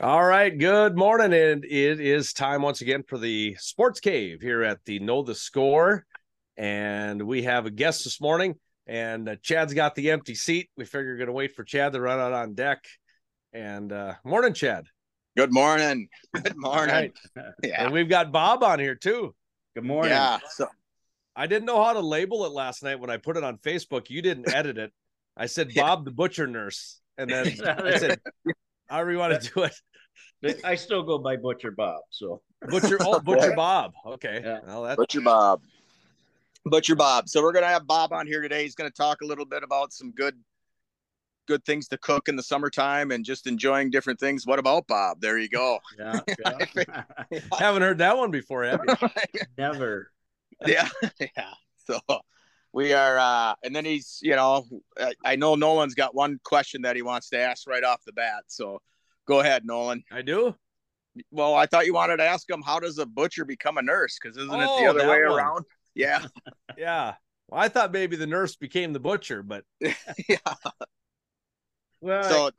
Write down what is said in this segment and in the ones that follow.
All right, good morning. And it is time once again for the Sports Cave here at the Know the Score. And we have a guest this morning, and uh, Chad's got the empty seat. We figure we're going to wait for Chad to run out on deck. And uh, morning, Chad. Good morning. Good morning. Right. Yeah. And we've got Bob on here too. Good morning. Yeah. So I didn't know how to label it last night when I put it on Facebook. You didn't edit it. I said Bob the butcher nurse, and then I said, however you want to do it. I still go by Butcher Bob. So Butcher, oh, Butcher Bob. Okay. Yeah. Well, that's... Butcher Bob. Butcher Bob. So we're gonna have Bob on here today. He's gonna talk a little bit about some good good things to cook in the summertime and just enjoying different things. What about Bob? There you go. yeah, yeah. haven't heard that one before, have you? never. yeah. Yeah. So we are uh and then he's you know I, I know Nolan's got one question that he wants to ask right off the bat. So go ahead, Nolan. I do. Well, I thought you wanted to ask him how does a butcher become a nurse? Because isn't it Oh, the other way one. around? Yeah. Yeah. Well, I thought maybe the nurse became the butcher, but yeah. Well, So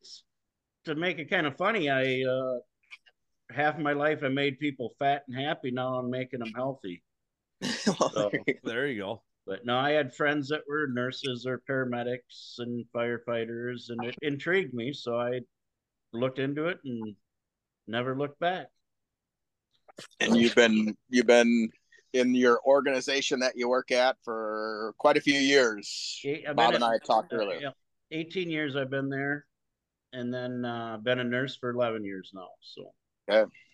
it's, to make it kind of funny, I uh, half my life I made people fat and happy. Now I'm making them healthy. So, there you go. but no, I had friends that were nurses or paramedics and firefighters, and it intrigued me. So I looked into it and never looked back. and you've been you've been in your organization that you work at for quite a few years. Eight- Bob been and I talked earlier. yeah, 18 years I've been there, and then uh, been a nurse for 11 years now. So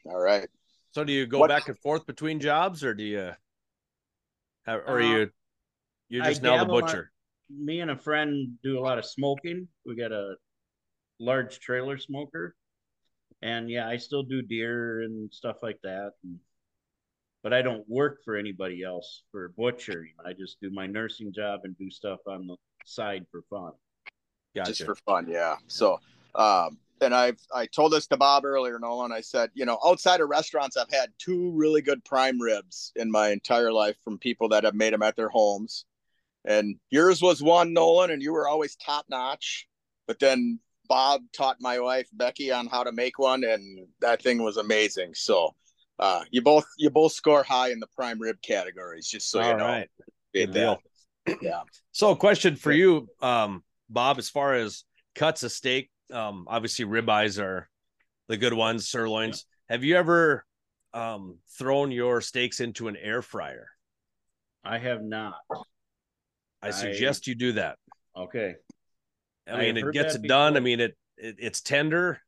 All right. So do you go What- back and forth between jobs, or do you, have, or are Uh, you, you're I just now the dabble on- butcher? me and a friend do a lot of smoking. We got a large trailer smoker, and yeah, I still do deer and stuff like that. And, but I don't work for anybody else for butchering. I just do my nursing job and do stuff on the side for fun. Gotcha. Just for fun, yeah. So um and I've I told this to Bob earlier, Nolan. I said, you know, outside of restaurants, I've had two really good prime ribs in my entire life from people that have made them at their homes. And yours was one, Nolan, and you were always top notch. But then Bob taught my wife Becky on how to make one, and that thing was amazing. So uh, you both you both score high in the prime rib categories, just so you know. right. Good deal. Yeah. So, question for you, um, Bob, as far as cuts of steak, um, obviously ribeyes are the good ones, sirloins. Have you ever um, thrown your steaks into an air fryer? I have not. I I- suggest you do that. Okay. I mean, it gets it done. I mean, it, it it's tender.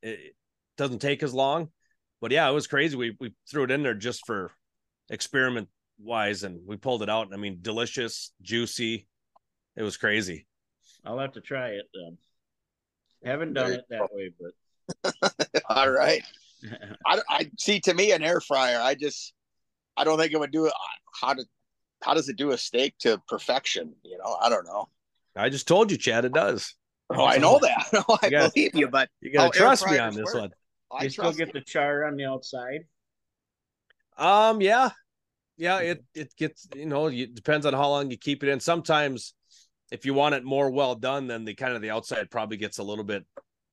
It it doesn't take as long. But yeah, it was crazy. We we threw it in there just for experiment wise, and we pulled it out. And I mean, delicious, juicy. It was crazy. I'll have to try it then. Haven't done it that way, but All right. I, I see. To me, an air fryer. I just, I don't think it would do it. How to, how does it do a steak to perfection? You know, I don't know. I just told you, Chad. It does. Oh, I know that. No, I You gotta- believe you, but You gotta trust me on this work. one. I you still trust get the char on the outside. Um, yeah, yeah. It it gets you know it depends on how long you keep it in. Sometimes, if you want it more well done, then the kind of the outside probably gets a little bit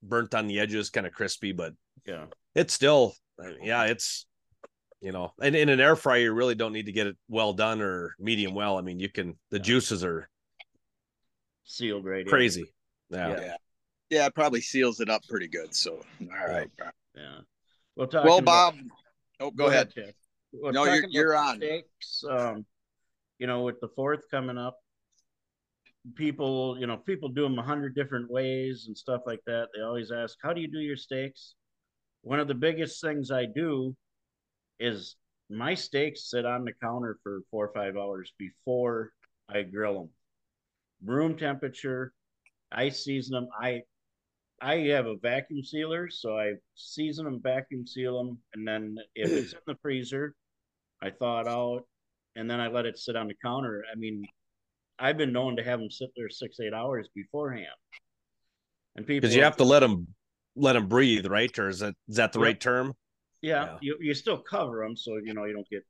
burnt on the edges, kind of crispy, but Yeah. it's still yeah, it's you know, and in an air fryer, you really don't need to get it well done or medium well. I mean, you can the juices are Sealed right crazy. Yeah. Yeah. yeah, yeah. It probably seals it up pretty good. So, all right. Yeah. Well, talking Well, about- Bob. Oh, go, ahead. Jeff. Well, No, you're- you're on. Steaks, um, you know, with the fourth coming up, people, you know, people do them a hundred different ways and stuff like that. They always ask, "How do you do your steaks?" One of the biggest things I do is my steaks sit on the counter for four or five hours before I grill them. Room temperature. I season them. I I have a vacuum sealer, so I season them, vacuum seal them, and then if it's in the freezer, I thaw it out, and then I let it sit on the counter. I mean, I've been known to have them sit there six, eight hours beforehand. And people, Because you have to let them let them breathe, right? Or is that is that the right term? yeah, yeah. You, you still cover them so you know you don't get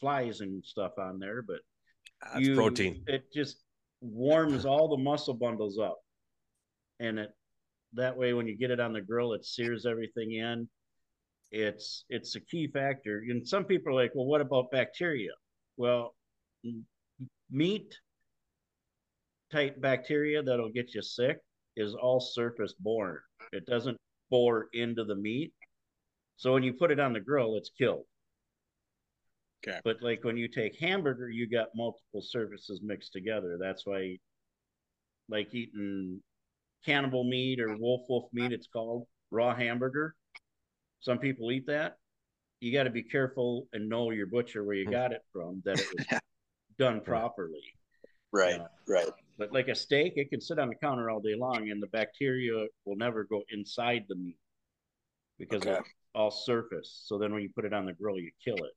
flies and stuff on there, but ah, That's you- protein. It just warms all the muscle bundles up. and it that way when you get it on the grill, it sears everything in. It's it's a key factor. And some people are like, well, what about bacteria? Well, meat type bacteria that'll get you sick is all surface borne. It doesn't bore into the meat. So when you put it on the grill, it's killed. Okay. But like when you take hamburger, you got multiple surfaces mixed together. That's why, like eating cannibal meat or wolf wolf meat, it's called raw hamburger. Some people eat that. You got to be careful and know your butcher where you got it from, that it was done properly. Right, Uh, right. But like a steak, it can sit on the counter all day long, and the bacteria will never go inside the meat because Okay. it's all surface. So then when you put it on the grill, you kill it.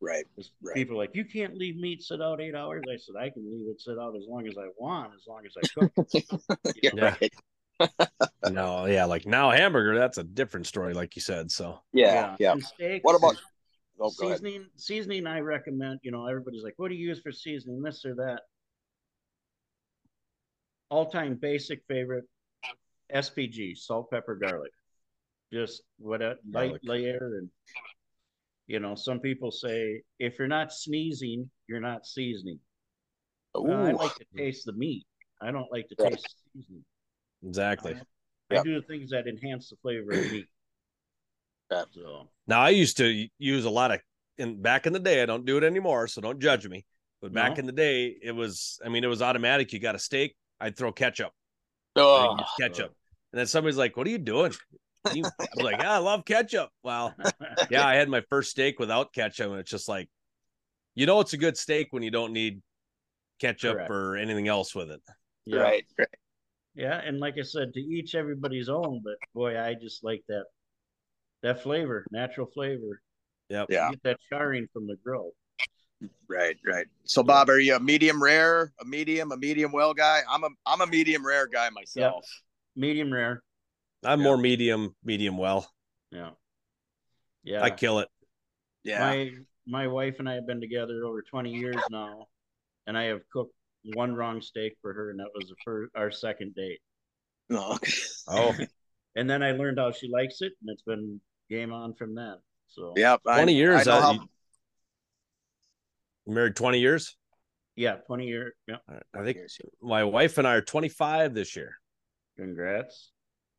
Right. 'Cause Right. People are like, you can't leave meat sit out eight hours. I said, I can leave it sit out as long as I want, as long as I cook. it. Yeah, Yeah. right. No, yeah, like now hamburger, that's a different story, like you said. So Yeah, yeah. And steaks, What about- Oh, seasoning? Seasoning, I recommend. You know, everybody's like, what do you use for seasoning? This or that. All-time basic favorite, SPG, salt, pepper, garlic. Just what a light Garlic. layer, and you know, some people say if you're not sneezing, you're not seasoning. Well, I like to taste the meat. I don't like to taste the seasoning. exactly. I Yep. do the things that enhance the flavor of meat. So Now I used to use a lot of in back in the day. I don't do it anymore, so don't judge me. But back No. in the day, it was. I mean, it was automatic. You got a steak, I'd throw ketchup. Oh, ketchup, and then somebody's like, "What are you doing?" You, I was like, "Yeah, I love ketchup." Well, yeah, I had my first steak without ketchup, and it's just like, you know, it's a good steak when you don't need ketchup Correct. or anything else with it. yeah. right, right. Yeah, and like I said, to each everybody's own. But boy, I just like that that flavor, natural flavor. Yep. Yeah. You get that charring from the grill. Right, right. So, Bob, are you a medium rare, a medium, a medium well guy? I'm a I'm a medium rare guy myself. Medium rare. I'm Yeah. more medium, medium well. Yeah. Yeah. I kill it. Yeah. My my wife and I have been together over 20 years now, and I have cooked one wrong steak for her, and that was the first, our second date. Oh. Oh, And then I learned how she likes it, and it's been game on from then. So Yep. I- 20 years. I know uh, how- you- married 20 years. yeah, 20 year. Yeah. I think my wife and I are 25 this year. Congrats.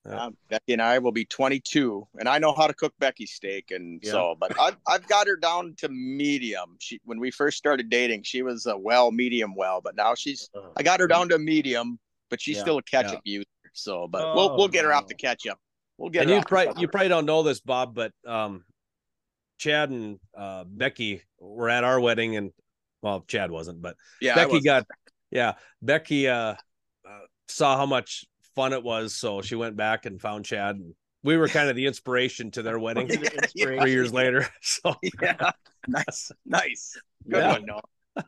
Um, Becky and I will be 22, and I know how to cook Becky's steak, and Yeah. so, but I've I've got her down to medium. She when we first started dating, she was a well, medium well, but now she's Oh, I got her down to medium, but she's Yeah. still a ketchup user. So, but we'll Oh, we'll get her off no. the ketchup. We'll get and her you off probably you probably don't know this, Bob, but um, Chad and uh, Becky were at our wedding, and well, Chad wasn't, but yeah, Becky got yeah, Becky uh, uh, saw how much fun it was, so she went back and found Chad, and we were kind of the inspiration to their wedding The inspiration. three years later. So yeah, nice, nice, good Yeah. one, Nolan.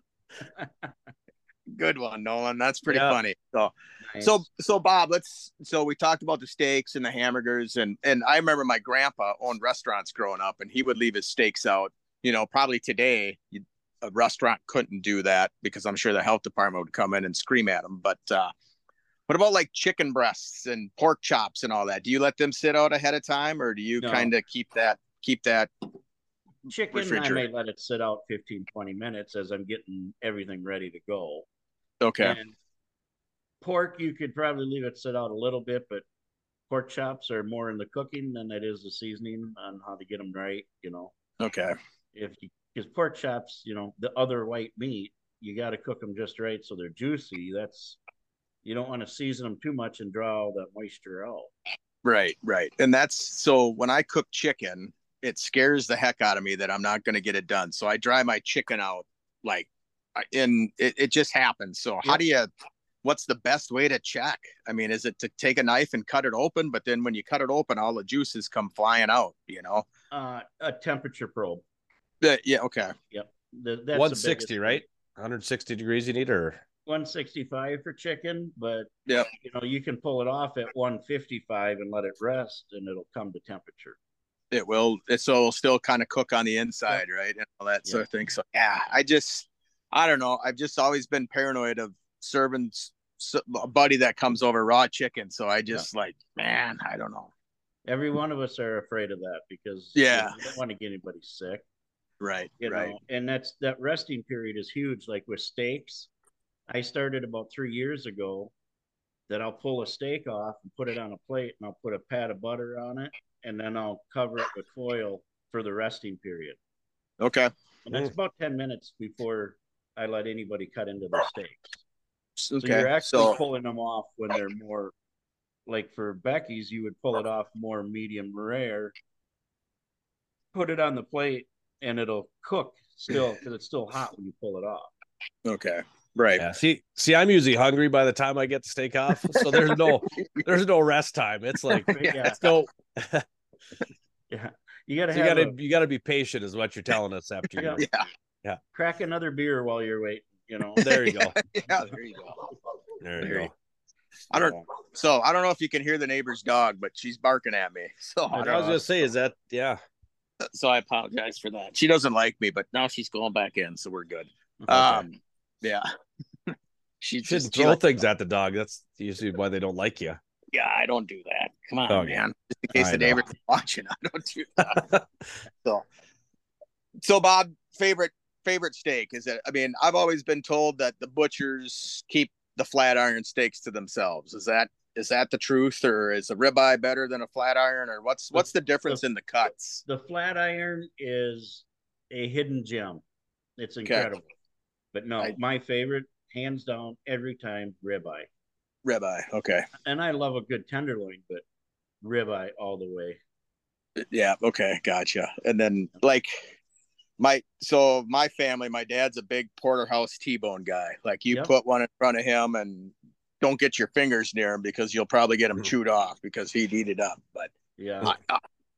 good one, Nolan. That's pretty Yeah. funny. So. Nice. So so Bob, let's so we talked about the steaks and the hamburgers and and I remember my grandpa owned restaurants growing up and he would leave his steaks out. You know, probably today you, a restaurant couldn't do that because I'm sure the health department would come in and scream at them. But uh what about like chicken breasts and pork chops and all that? Do you let them sit out ahead of time or do you No. kind of keep that keep that chicken, I may let it sit out 15, 20 minutes as I'm getting everything ready to go. okay? And pork, you could probably leave it sit out a little bit, but pork chops are more in the cooking than it is the seasoning on how to get them right. You know, Okay. if you because pork chops, you know, the other white meat, you got to cook them just right so they're juicy. That's you don't want to season them too much and draw all that moisture out. Right, right. And that's so when I cook chicken, it scares the heck out of me that I'm not going to get it done. So I dry my chicken out like and it, it just happens. So how do you what's the best way to check? I mean, is it to take a knife and cut it open, but then when you cut it open all the juices come flying out, you know? Uh, a temperature probe. But yeah, okay. The, that's 160, right? 160 degrees you need, or 165 for chicken, but yeah, you know you can pull it off at 155 and let it rest, and it'll come to temperature. It will it so it'll still kind of cook on the inside, right? And all that sort of thing. So yeah, I just I don't know. I've just always been paranoid of serving a buddy that comes over raw chicken. So I just yeah. like, man, I don't know. Every one of us are afraid of that because yeah, you, don't want to get anybody sick. Right. You right. Know? And that's that resting period is huge. Like with steaks, I started about three years ago that I'll pull a steak off and put it on a plate and I'll put a pat of butter on it and then I'll cover it with foil for the resting period. Okay. And that's about 10 minutes before I let anybody cut into the steaks. Okay. So you're actually so... pulling them off when they're more like for Becky's, you would pull it off more medium rare, put it on the plate, and it'll cook still because it's still hot when you pull it off. Okay. Right. Yeah. See, see, I'm usually hungry by the time I get the steak off, so there's no, there's no rest time. It's like, yeah. let's go. yeah, you gotta, so you gotta, a... you gotta be patient, is what you're telling us after. yeah. yeah, yeah. Crack another beer while you're waiting. You know. There you go. yeah, there you go. There you there go. I don't. So I don't know if you can hear the neighbor's dog, but she's barking at me. So I, I was gonna say, is that yeah? So I apologize for that. She doesn't like me, but now she's going back in, so we're good. Okay. Um, yeah. she shouldn't throw things at the dog. That's usually why they don't like you. Yeah, I don't do that. Come on, oh, man. Just in case I the neighbor's watching, I don't do that. so, so Bob, favorite favorite steak is it? I mean, I've always been told that the butchers keep the flat iron steaks to themselves. Is that is that the truth, or is a ribeye better than a flat iron, or what's what's the difference the, in the cuts? The flat iron is a hidden gem. It's incredible. Okay. But no, I, my favorite, hands down, every time ribeye. Ribeye, okay. And I love a good tenderloin, but ribeye all the way. Yeah, okay, gotcha. And then like my so my family, my dad's a big porterhouse T-bone guy. Like you yep. put one in front of him and don't get your fingers near him because you'll probably get him mm-hmm. chewed off because he'd eat it up. But yeah,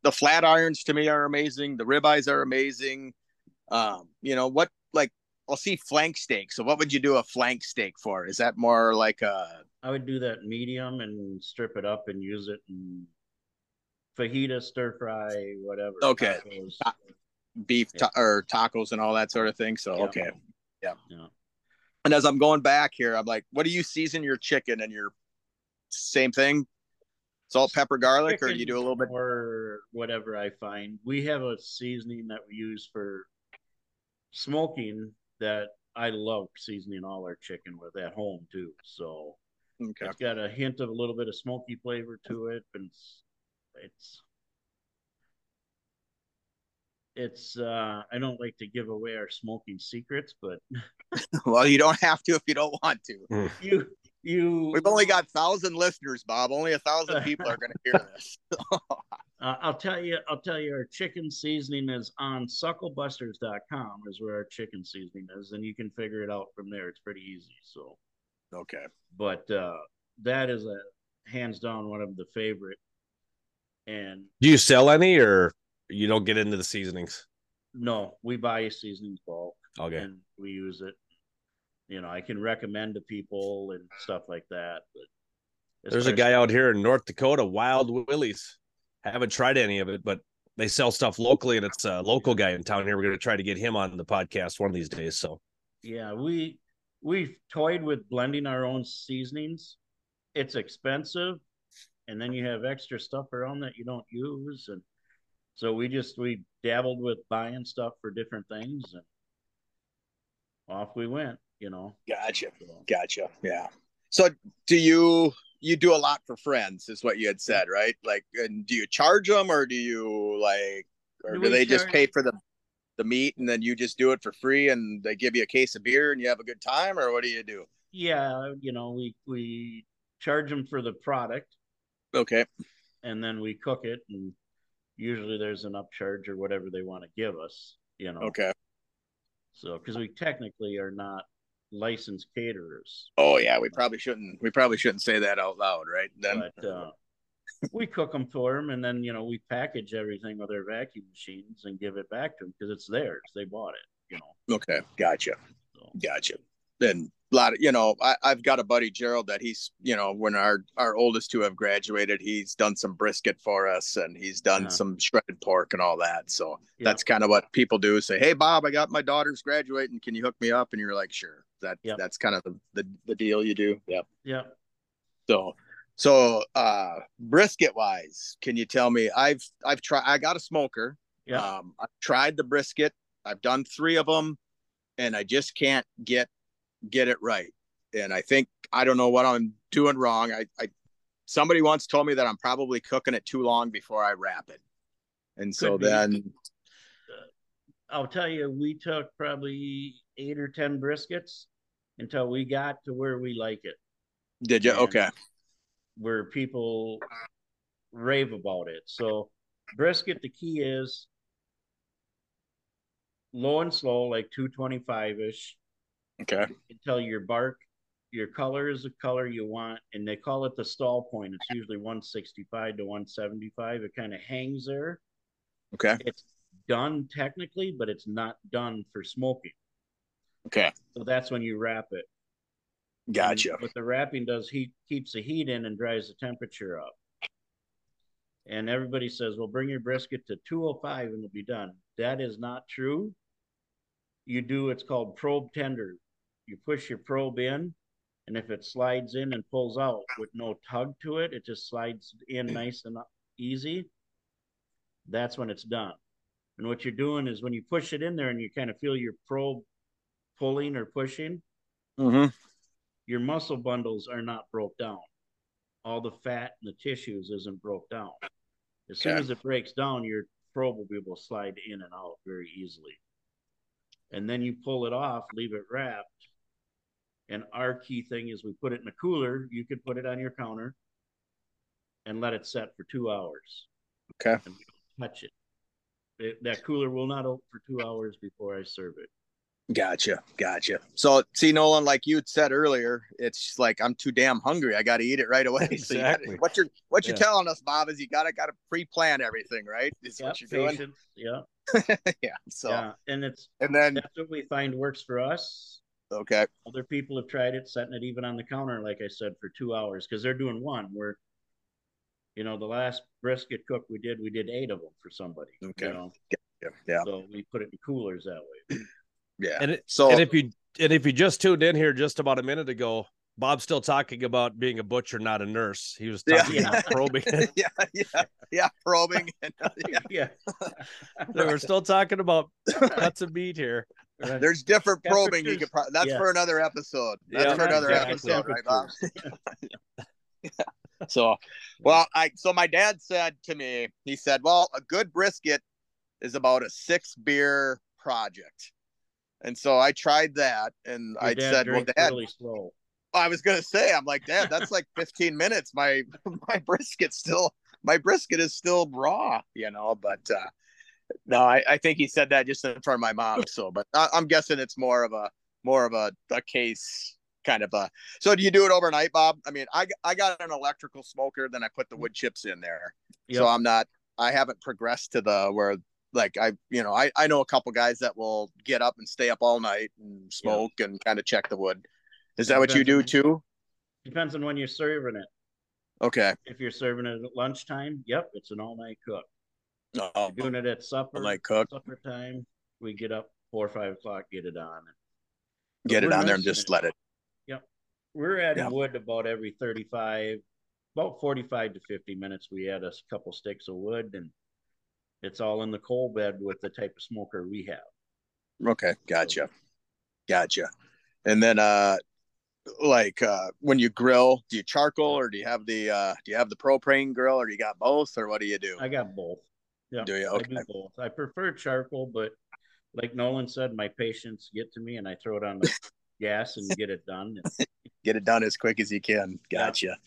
the flat irons to me are amazing. The ribeyes are amazing. Um, you know what? Like I'll see flank steak. So what would you do a flank steak for? Is that more like a? I would do that medium and strip it up and use it in fajita, stir fry, whatever. Okay. Tacos. Beef yeah. or tacos and all that sort of thing. So yeah. okay. Yeah. yeah. And as I'm going back here, I'm like, what do you season your chicken and your same thing? Salt, pepper, garlic, chicken or you do a little bit or whatever I find. We have a seasoning that we use for smoking that I love seasoning all our chicken with at home too. So okay. it's got a hint of a little bit of smoky flavor to it, and it's it's it's uh I don't like to give away our smoking secrets, but well, you don't have to if you don't want to. Hmm. you you we've only got thousand listeners, Bob. Only a thousand people are going to hear this. uh, I'll tell you. I'll tell you. Our chicken seasoning is on sucklebusters.com is where our chicken seasoning is, and you can figure it out from there. It's pretty easy. So, okay. But uh, that is a hands down one of the favorite. And do you sell any, or you don't get into the seasonings? No, we buy a seasonings bulk. Okay. And we use it. You know, I can recommend to people and stuff like that. But there's a guy out here in North Dakota, Wild Willie's. Haven't tried any of it, but they sell stuff locally, and it's a local guy in town here. We're going to try to get him on the podcast one of these days. So, yeah, we we've toyed with blending our own seasonings. It's expensive, and then you have extra stuff around that you don't use, and so we just we dabbled with buying stuff for different things, and off we went. You know. Gotcha. Gotcha. Yeah. So do you you do a lot for friends is what you had said, right? Like, and do you charge them or do you like, or do, do they just pay for the the meat and then you just do it for free and they give you a case of beer and you have a good time or what do you do? Yeah, you know, we we charge them for the product. Okay. And then we cook it and usually there's an upcharge or whatever they want to give us, you know. Okay. So, because we technically are not licensed caterers. Oh yeah, we probably shouldn't. We probably shouldn't say that out loud, right? Then but, uh, we cook them for them, and then you know we package everything with our vacuum machines and give it back to them because it's theirs. They bought it. You know. Okay, gotcha. So. Gotcha. Then lot of you know I, i've got a buddy gerald that he's you know when our our oldest two have graduated he's done some brisket for us and he's done yeah. some shredded pork and all that so yeah. that's kind of what people do say hey bob i got my daughter's graduating can you hook me up and you're like sure that that's kind of the, the the deal you do. Yep. Yeah. So so uh brisket wise, can you tell me I've I've tried I got a smoker. Yeah. Um I've tried the brisket. I've done 3 of them and I just can't get get it right. And I think I don't know what I'm doing wrong. I I somebody once told me that I'm probably cooking it too long before I wrap it. And so then uh, I'll tell you, we took probably eight or ten briskets until we got to where we like it, did you And- okay. where people rave about it. So brisket, the key is low and slow, like 225 ish, Okay. until your bark, your color is the color you want. And they call it the stall point. It's usually 165 to 175. It kind of hangs there. Okay. It's done technically, but it's not done for smoking. Okay. So that's when you wrap it. Gotcha. And what the wrapping does, he keeps the heat in and dries the temperature up. And everybody says, "Well, bring your brisket to 205 and it'll be done." That is not true. You do what's called probe tender. You push your probe in, and if it slides in and pulls out with no tug to it, it just slides in nice and easy. That's when it's done. And what you're doing is when you push it in there and you kind of feel your probe pulling or pushing, Mm-hmm. your muscle bundles are not broke down. All the fat and the tissues isn't broke down. As soon as it breaks down, your probe will be able to slide in and out very easily. And then you pull it off, leave it wrapped. And our key thing is we put it in a cooler. You could put it on your counter and let it set for two hours. Okay. And we don't touch it. it. That cooler will not open for two hours before I serve it. Gotcha. Gotcha. So see, Nolan, like you had said earlier, it's like I'm too damn hungry. I got to eat it right away. So you gotta- Exactly. what you're what you're Yeah. telling us, Bob, is you gotta gotta pre-plan everything, right? Is Yeah, what you're doing. Yeah, yeah. So yeah, and it's and then that's what we find works for us. Okay. Other people have tried it, setting it even on the counter, like I said, for two hours because they're doing one. Where, you know, the last brisket cook we did, we did eight of them for somebody. Okay. You know, Yeah. Yeah. so we put it in coolers that way. Yeah. And it, So and if you and if you just tuned in here just about a minute ago, Bob's still talking about being a butcher, not a nurse. He was Yeah. about probing. yeah, yeah, yeah, probing. And, yeah. yeah, So we're still talking about cuts of meat here. Right. There's different probing you could. Pro- that's Yeah. for another episode. That's Yeah, for another exactly. episode, right, Bob? So, well, I so my dad said to me, he said, "Well, a good brisket is about a six beer project." And so I tried that, and Your I said, "Well, Dad, really slow. I was gonna say, I'm like, Dad, that's like 15 minutes. My my brisket still, my brisket is still raw, you know." But uh no, I, I think he said that just in front of my mom. So, but I, I'm guessing it's more of a more of a, a case kind of a. So, do you do it overnight, Bob? I mean, I I got an electrical smoker, then I put the wood chips in there. Yep. So I'm not. I haven't progressed to the where like I you know I I know a couple guys that will get up and stay up all night and smoke and kind of check the wood. Is that what you do too? Depends on when you're serving it. Okay. If you're serving it at lunchtime, yep, it's an all night cook. Oh, Doing it at supper, like cook, supper time, we get up four or five o'clock, get it on. get it on there and just it. let it. Yep. We're adding Yeah. wood about every 35, about 45 to 50 minutes. We add a couple sticks of wood and it's all in the coal bed with the type of smoker we have. Okay, gotcha, gotcha. And then uh, like uh, when you grill, do you charcoal or do you have the uh, do you have the propane grill or you got both or what do you do? I got both. Yeah, Do you? I do both. I prefer charcoal, but like Nolan said, my patience get to me and I throw it on the gas and get it done. Get it done as quick as you can. Yeah. Gotcha,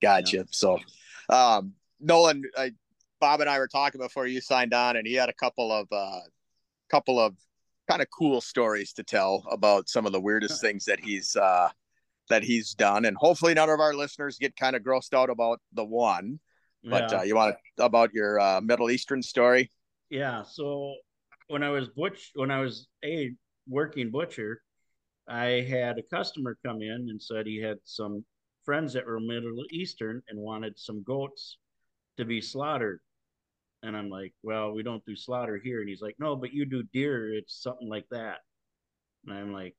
gotcha. So, um, Nolan, I, Bob and I were talking before you signed on, and he had a couple of uh, couple of kind of cool stories to tell about some of the weirdest things that he's uh, that he's done, and hopefully none of our listeners get kind of grossed out about the one. But Yeah. uh, you want to about your uh, Middle Eastern story? Yeah. So when I was butch, when I was a working butcher, I had a customer come in and said he had some friends that were Middle Eastern and wanted some goats to be slaughtered. And I'm like, well, we don't do slaughter here. And he's like, no, but you do deer. It's something like that. And I'm like,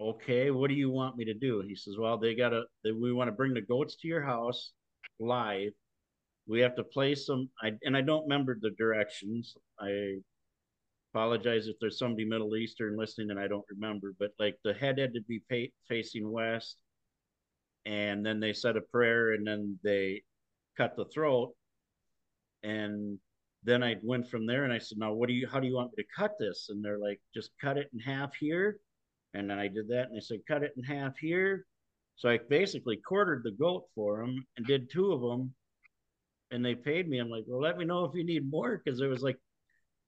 okay, what do you want me to do? He says, well, they gotta, they, we want to bring the goats to your house live. We have to play some, I, and I don't remember the directions. I apologize if there's somebody Middle Eastern listening and I don't remember, but like the head had to be facing west, and then they said a prayer, and then they cut the throat, and then I went from there, and I said, "Now, what do you? How do you want me to cut this?" And they're like, "Just cut it in half here," and then I did that, and they said, "Cut it in half here." So I basically quartered the goat for them and did two of them, and they paid me. I'm like, "Well, let me know if you need more," because it was like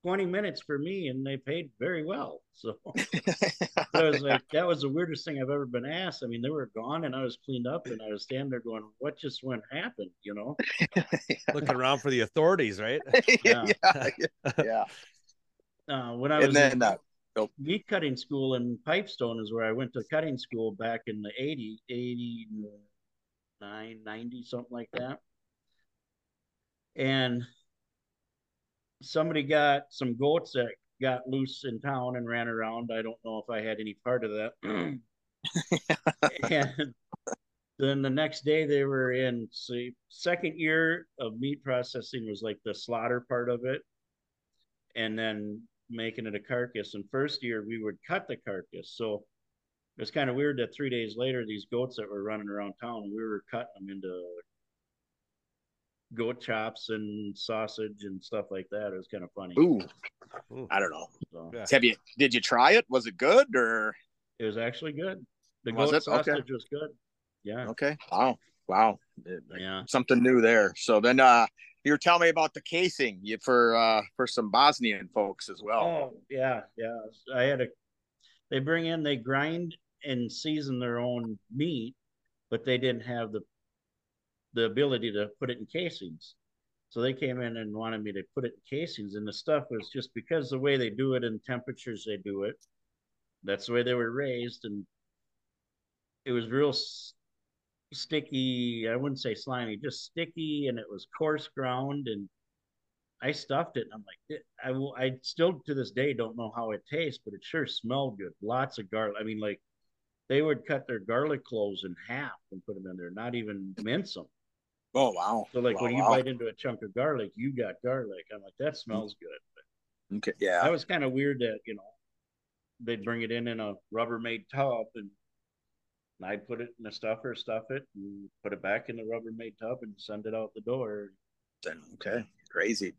20 minutes for me and they paid very well. So I was like, that was the weirdest thing I've ever been asked. I mean, they were gone and I was cleaned up and I was standing there going, what just went happened? You know, looking around for the authorities, right? yeah. yeah. yeah. Uh, when I was and then, in uh, oh. meat cutting school in Pipestone is where I went to cutting school back in the 80, 89, 90, something like that. And somebody got some goats that got loose in town and ran around. I don't know if I had any part of that. and then the next day they were in see second year of meat processing was like the slaughter part of it and then making it a carcass and first year we would cut the carcass so it was kind of weird that three days later these goats that were running around town we were cutting them into goat chops and sausage and stuff like that. It was kind of funny. Ooh, I don't know. So, yeah. Have you? Did you try it? Was it good or? It was actually good. The was goat it? sausage okay. was good. Yeah. Okay. Wow. Wow. Yeah. Something new there. So then, uh, you were telling me about the casing for uh for some Bosnian folks as well. Oh yeah, yeah. I had a. They bring in, they grind and season their own meat, but they didn't have the the ability to put it in casings. So they came in and wanted me to put it in casings, and the stuff was just because the way they do it and temperatures they do it. That's the way they were raised, and it was real sticky. I wouldn't say slimy, just sticky, and it was coarse ground. And I stuffed it, and I'm like, I I still to this day don't know how it tastes, but it sure smelled good. Lots of garlic. I mean, like they would cut their garlic cloves in half and put them in there, not even mince them. Oh wow! So like wow, when you wow. bite into a chunk of garlic, you got garlic. I'm like, that smells good. But okay, yeah. That was kind of weird that you know they'd bring it in in a Rubbermaid tub and I'd put it in the stuffer, stuff it, and put it back in the Rubbermaid tub and send it out the door. Then okay, crazy.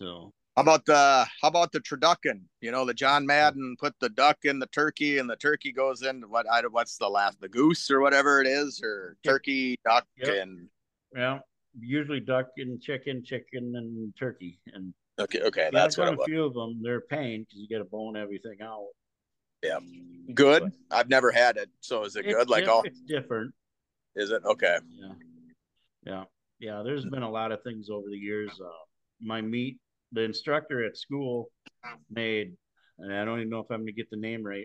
So how about the how about the turducken? You know, the John Madden put the duck in the turkey, and the turkey goes in what I what's the last the goose or whatever it is, or turkey duck yep. and yeah, usually duck and chicken, chicken and turkey. And okay, okay, that's what a few of them. They're pain because you got to bone everything out. Yeah, good. But I've never had it, so is it good? Like all, it's different. Is it okay? Yeah, yeah, yeah. There's been a lot of things over the years. Uh, my meat, the instructor at school made, and I don't even know if I'm gonna get the name right.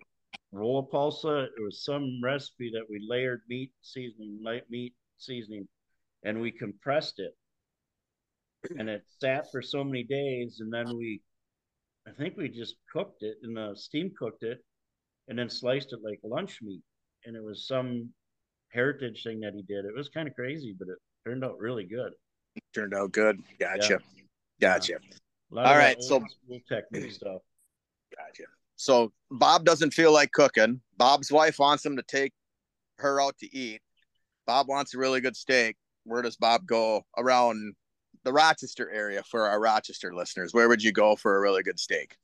Rollapalooza. It was some recipe that we layered meat seasoning, light meat seasoning and we compressed it. And it sat for so many days and then we i think we just cooked it and the steam cooked it and then sliced it like lunch meat. And it was some heritage thing that he did. It was kind of crazy but it turned out really good. Turned out good. Gotcha. Yeah. gotcha. Yeah. all right so technique stuff. Gotcha. So bob doesn't feel like cooking. Bob's wife wants him to take her out to eat. Bob wants a really good steak where does Bob go around the Rochester area for our Rochester listeners? Where would you go for a really good steak?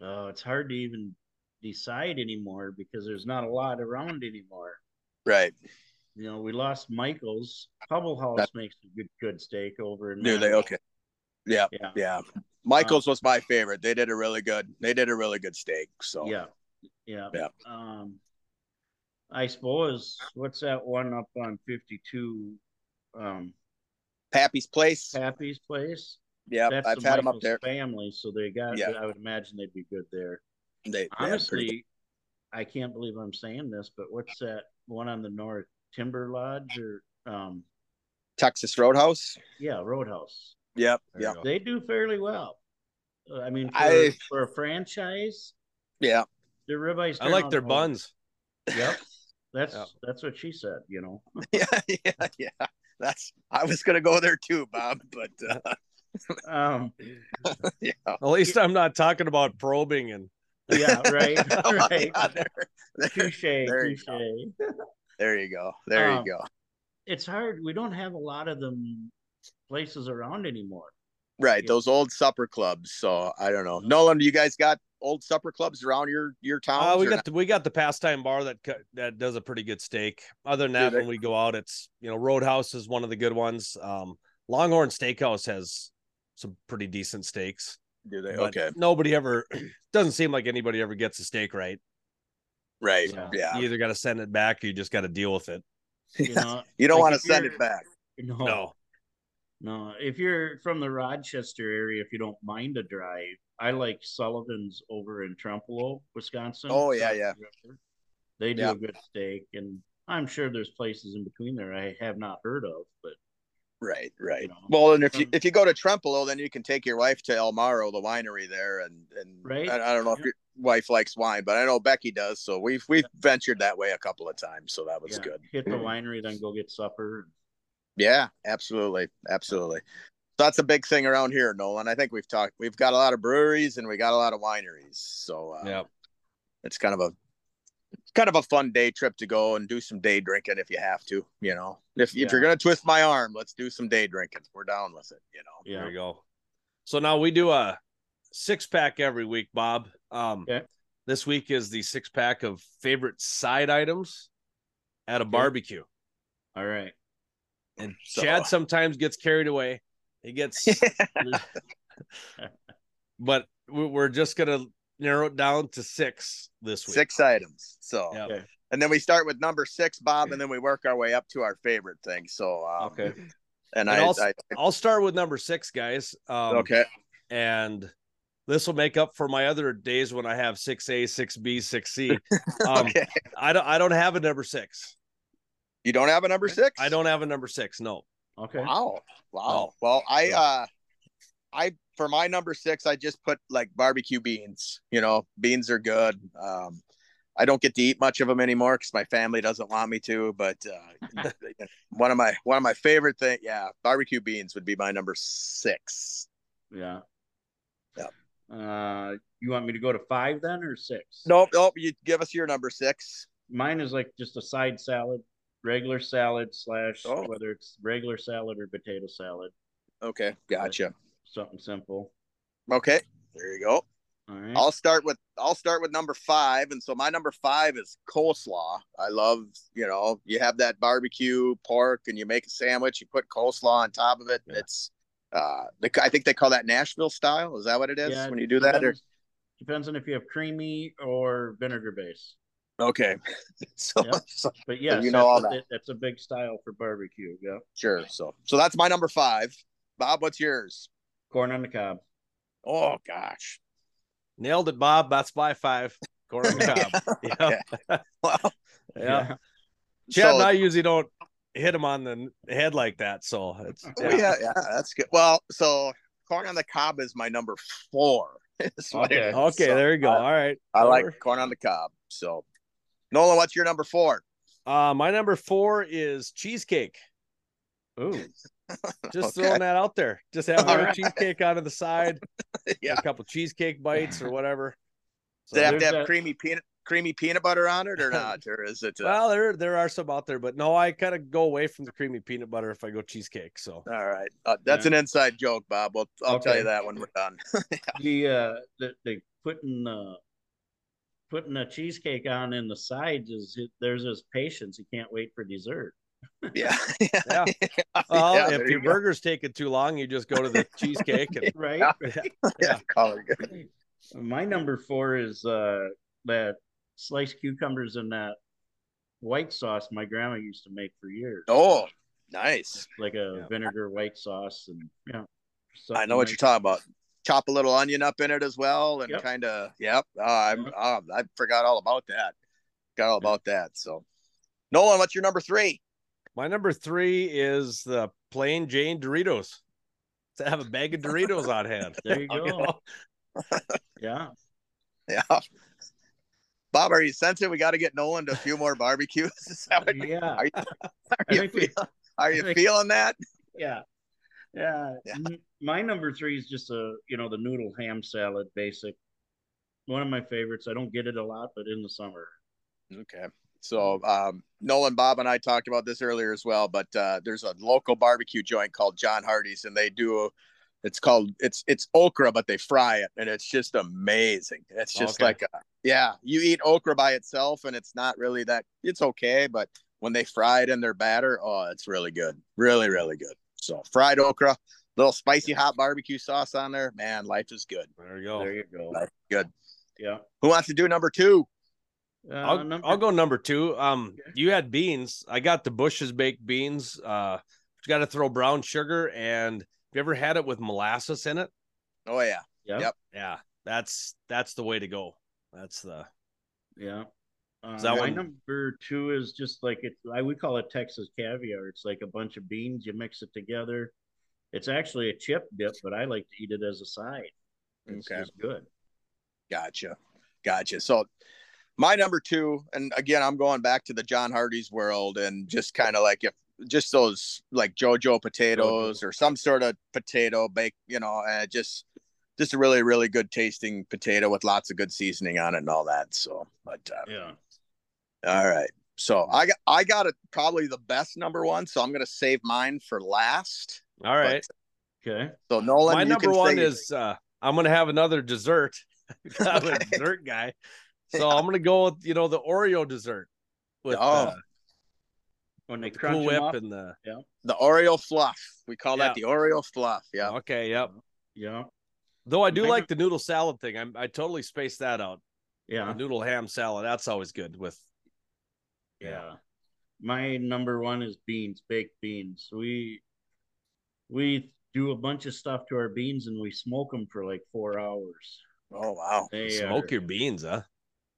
Oh, it's hard to even decide anymore because there's not a lot around anymore. Right. You know, we lost Michael's. Hubbell House makes a good good steak over in. Do they? Okay. Yeah, yeah. Yeah. Michael's um, was my favorite. They did a really good. They did a really good steak. So. Yeah. Yeah. Yeah. Um, I suppose what's that one up on 52? Um, Pappy's Place. Pappy's Place. Yeah, That's I've had them up there. Family, so they got. Yeah. I would imagine they'd be good there. They honestly, I can't believe I'm saying this, but what's that one on the north? Timber Lodge or um, Texas Roadhouse? Yeah, Roadhouse. Yep. Yeah. They do fairly well. I mean, for, I, for a franchise, Yeah. Their ribeyes. I like their well. buns. Yep. That's Yep. that's what she said. You know. Yeah, yeah, yeah. That's I was gonna go there too, Bob, but uh, Um. yeah. At least I'm not talking about probing and Yeah. Right. Oh, right. yeah, there, there, Touche. You there you go. There Um, you go. It's hard. We don't have a lot of them places around anymore. Right, yeah. those old supper clubs. So I don't know. Nolan, you guys got old supper clubs around your your town? uh, we got the, we got the pastime bar that that does a pretty good steak. Other than that, they? when we go out, it's you know Roadhouse is one of the good ones. Um, Longhorn Steakhouse has some pretty decent steaks. do they? but Okay, Nobody ever doesn't seem like anybody ever gets a steak right. right. Yeah. Yeah, You either got to send it back or you just got to deal with it. You know. you don't like want to send it back. No. No, No, if you're from the Rochester area, if you don't mind a drive, I like Sullivan's over in Trempealeau, Wisconsin. Oh, yeah, yeah. They do Yeah. a good steak, and I'm sure there's places in between there I have not heard of, but Right, right. You know, well, and if you if you go to Trempealeau, then you can take your wife to Elmaro, the winery there, and and Right. I, I don't know if your wife likes wine, but I know Becky does. So we've we've ventured that way a couple of times, so that was yeah, good. hit the winery, then go get supper. Yeah, absolutely, absolutely. That's a big thing around here, Nolan. I think we've talked. We've got a lot of breweries and we got a lot of wineries, so uh, yeah. it's kind of a kind of a fun day trip to go and do some day drinking if you have to. You know, if Yeah. if you're gonna twist my arm, let's do some day drinking. We're down with it. You know. Yeah. There you go. So now we do a six pack every week, Bob. Um, Okay. This week is the six pack of favorite side items at a barbecue. All right. And So- Chad sometimes gets carried away. He gets, but we- we're just gonna narrow it down to six this week. Six items. So Yeah. Okay. and then we start with number six, Bob, and then we work our way up to our favorite thing. So um, Okay. and And I, also- I I'll start with number six, guys. Um, okay. and this will make up for my other days when I have six A, six B, six C. Um, okay. I don't. I don't have a number six. You don't have a number six? I don't have a number six. No. Okay. Wow. Wow. No. Well, I uh I for my number six, I just put like barbecue beans. You know, beans are good. Um I don't get to eat much of them anymore because my family doesn't want me to. But uh, one of my one of my favorite thing, yeah, barbecue beans would be my number six. Yeah. Yeah. Uh, you want me to go to five then or six? Nope, nope. You give us your number six. Mine is like just a side salad, regular salad slash Oh. whether it's regular salad or potato salad, Okay, gotcha. something simple. Okay, there you go. All right. I'll start with I'll start with number five, and so my number five is coleslaw. I love you know you have that barbecue pork, and you make a sandwich, you put coleslaw on top of it. Yeah. It's uh, the, I think they call that Nashville style. Is that what it is Yeah, when you do that? Or, Depends, depends on if you have creamy or vinegar base. Okay, so, Yep. so But yes, you know all that's, that. a- that's a big style for barbecue. Yeah. sure. So so that's my number five. Bob, what's yours? Corn on the cob. Oh gosh, Nailed it, Bob. That's my five. Corn on the cob. yeah. Okay. well, Yeah. Chad so- and I usually don't hit him on the head like that. So it's Oh, yeah. yeah, that's good. Well, so corn on the cob is my number four. is what it Okay. Okay, So there you go. I- All right. I like corn on the cob. So, Nolan, what's your number four? Uh, my number four is cheesecake. Ooh. Just Okay. throwing that out there. Just have a All little right. cheesecake on the side, yeah, a couple cheesecake bites or whatever. So does it have to have that- creamy peanut creamy peanut butter on it or not, or is it? Uh, well, there there are some out there, but no, I kind of go away from the creamy peanut butter if I go cheesecake. So all right, uh, that's Yeah. an inside joke, Bob. Well, I'll tell you that when we're done. the uh the, the putting uh putting a cheesecake on in the sides is it, there's his patience. He can't wait for dessert. yeah, Yeah. well, Yeah, if your you go. burger's taking too long, you just go to the cheesecake and Right. yeah. yeah, call it good. My number four is uh that sliced cucumbers and that white sauce my grandma used to make for years. Oh, nice. Like a Yeah. vinegar white sauce and yeah. I know what you're talking about. Chop a little onion up in it as well, and Yep. kind of, yep. Oh, I'm, Yep. oh, I forgot all about that. Got all about that. So, Nolan, what's your number three? My number three is the plain Jane Doritos. To have a bag of Doritos on hand. There you You go. Yeah. Yeah, Bob, are you sensing we got to get Nolan to a few more barbecues? Is that what, Yeah. Are you, are you, think we- feel, are you think- feeling that? Yeah. Yeah. Yeah. My number three is just a, you know, the noodle ham salad basic. One of my favorites. I don't get it a lot, but in the summer. Okay. So um, Nolan, Bob, and I talked about this earlier as well. But uh, there's a local barbecue joint called John Hardy's, and they do. It's called it's it's okra, but they fry it, and it's just amazing. It's just Okay. like a, yeah, you eat okra by itself, and it's not really that. It's okay, but when they fry it in their batter, oh, it's really good, really really good. So fried okra, little spicy hot barbecue sauce on there, man, life is good. There you go. There you go. Life is good. Yeah. Who wants to do number two? Uh, I'll, number, I'll go number two. Um, Okay. you had beans. I got the Bush's baked beans. Uh, you got to throw brown sugar, and have you ever had it with molasses in it? Oh yeah, Yeah. Yep. Yeah, that's that's the way to go. That's the Yeah. Uh, that my one- number two is just like it. I would call it Texas caviar. It's like a bunch of beans. You mix it together. It's actually a chip dip, but I like to eat it as a side. It's Okay. good. Gotcha. Gotcha. So my number two, and again, I'm going back to the John Hardy's world and just kind of like if just those like JoJo potatoes or some sort of potato bake, you know, and just just a really, really good tasting potato with lots of good seasoning on it and all that. So, but uh, Yeah. All right. So I got I got it probably the best number one. So I'm gonna save mine for last. all right. Okay. So Nolan, My you number can one say- is uh, I'm gonna have another dessert. I'm a dessert guy, so I'm gonna go with you know the Oreo dessert with Oh, uh, When they the crunch Cool Whip up. and the the Oreo fluff. We call Yeah. that the Oreo fluff. Yeah. okay, yep. Yeah. Though I do My like the noodle salad thing. I'm, I totally spaced that out. Yeah. The noodle ham salad. That's always good with. Yeah. My number one is beans, baked beans. We we do a bunch of stuff to our beans and we smoke them for like four hours. Oh wow. They Smoke are, your beans, huh?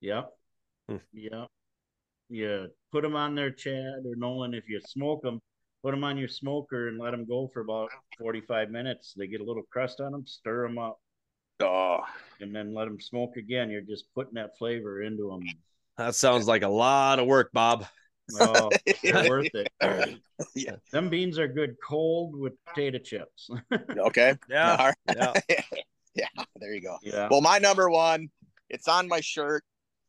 Yep. Hmm. Yep. Yeah. Put them on there, Chad or Nolan. If you smoke them, put them on your smoker and let them go for about 45 minutes. They get a little crust on them, stir them up, Oh. and then let them smoke again. You're just putting that flavor into them. That sounds like a lot of work, Bob. Oh, worth it. Yeah. Them beans are good cold with potato chips. Okay. Yeah. All right. yeah. yeah. There you go. yeah. Well, my number one, it's on my shirt.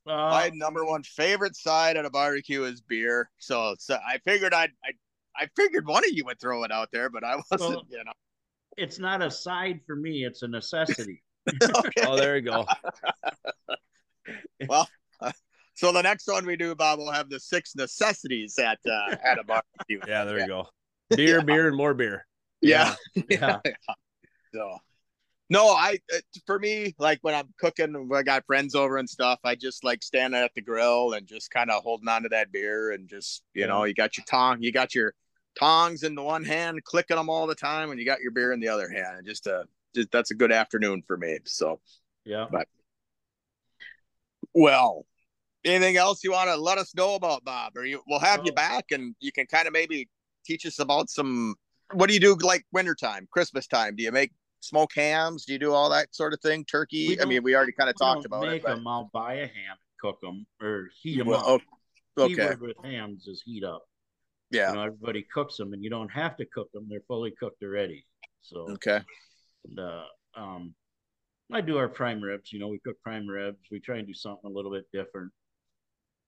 Uh, my number one favorite side at a barbecue is beer. So, so I figured I'd, I, I figured one of you would throw it out there, but I wasn't. Well- you know. it's not a side for me. It's a necessity. okay. Oh, there you go. So the next one we do, Bob, will have the six necessities at uh, at a barbecue. Yeah, there Yeah. you go. Beer, Yeah. beer, and more beer. Yeah. Yeah. So, no, I uh, for me, like when I'm cooking, when I got friends over and stuff, I just like standing at the grill and just kind of holding on to that beer and just you Yeah. know, you got your tong, you got your tongs in the one hand, clicking them all the time, and you got your beer in the other hand. And just uh, just that's a good afternoon for me. So, Yeah. but well, anything else you want to let us know about, Bob? Or you, we'll have you back, and you can kind of maybe teach us about some. What do you do like wintertime, Christmas time? Do you make smoke hams? Do you do all that sort of thing? Turkey? I mean, we already kind of talked about make it. But, them. I'll buy a ham, and cook them, or heat them will- up. oh, okay, Keyword with hams is heat up. yeah, You know, everybody cooks them, and you don't have to cook them; they're fully cooked already. So, okay, the um, I do our prime ribs. You know, we cook prime ribs. We try and do something a little bit different.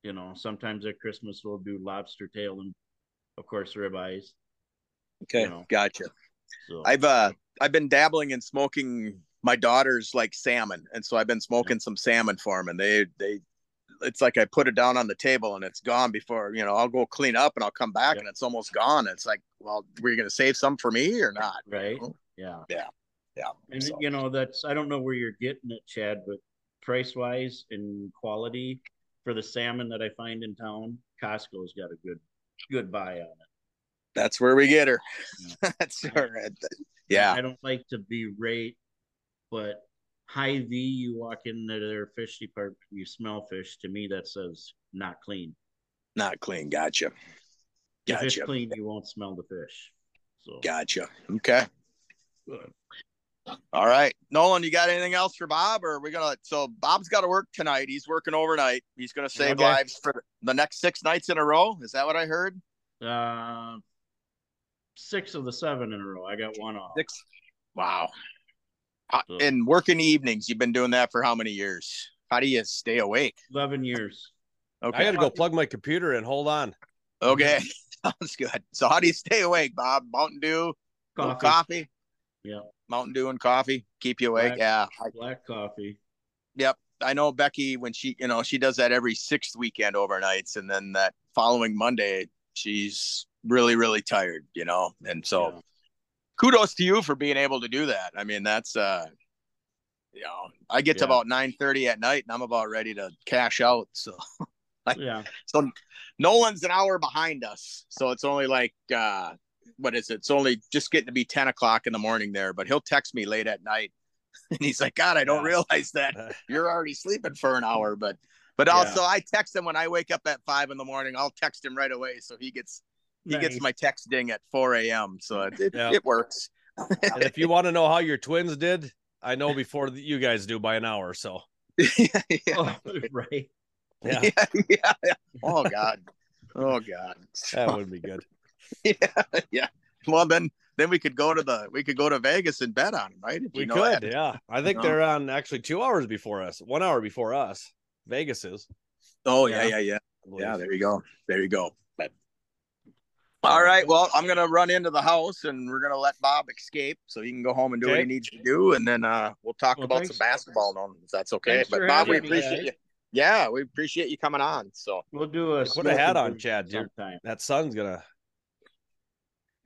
You know, sometimes at Christmas we'll do lobster tail and, of course, ribeyes. okay, You know. gotcha. So I've uh, I've been dabbling in smoking my daughter's like salmon, and so I've been smoking some salmon for them, and they they. It's like I put it down on the table and it's gone before you know. I'll go clean up and I'll come back Yeah. and it's almost gone. It's like, well, were you gonna save some for me or not? right, Oh. yeah, Yeah. Yeah. And So- you know, that's I don't know where you're getting it, Chad, but price wise and quality for the salmon that I find in town, Costco's got a good good buy on it. That's where we get her. Yeah. That's her. Yeah. I don't like to berate, but Hy-Vee, you walk into their fish department, you smell fish. To me, that says not clean. Not clean. Gotcha. If it's Gotcha. clean, you won't smell the fish. So Gotcha. Okay. Good. All right, Nolan, you got anything else for Bob, or are we gonna? So Bob's got to work tonight. He's working overnight. He's gonna save Okay. lives for the next six nights in a row. Is that what I heard? Uh, six of the seven in a row. I got one off. Six. Wow. How- So- And working evenings, you've been doing that for how many years? How do you stay awake? Eleven years. Okay. I got to go plug my computer in. Hold on. Okay. Sounds good. So how do you stay awake, Bob? Mountain Dew, Coffee. coffee, Yeah. Mountain Dew and coffee keep you awake. Black- Yeah. Black coffee. yep. I know Becky when she, you know, she does that every sixth weekend overnights, and then that following Monday, she's really, really tired, you know. And so Yeah. kudos to you for being able to do that. I mean, that's uh you know, I get to about nine thirty at night and I'm about ready to cash out. So Yeah. so Nolan's an hour behind us. So it's only like uh what is it? It's only just getting to be 10 o'clock in the morning there, but he'll text me late at night. And he's like, God, I don't Yeah. realize that you're already sleeping for an hour. But but Yeah. also I text him when I wake up at five in the morning. I'll text him right away. So he gets he gets my text ding at 4 a.m. So it it, Yeah. it works. And if you want to know how your twins did, I know before you guys do by an hour. So yeah, yeah. Oh, right. yeah, yeah, yeah, yeah. Oh God. Oh God. that would be good. yeah, yeah. Well then then we could go to the we could go to Vegas and bet on him, right? If We you know could. that. Yeah. I think No. they're on actually two hours before us, one hour before us. Vegas is. Oh yeah, Yeah. yeah, yeah. Yeah, there you go. There you go. But all right. Well, I'm gonna run into the house and we're gonna let Bob escape so he can go home and do what he needs to do, and then uh we'll talk Well, about thanks. some basketball now, if that's okay. Thanks But Bob, we appreciate you. Yeah, we appreciate you coming on. So We'll do a Put a hat on, Chad. Sometime. That sun's gonna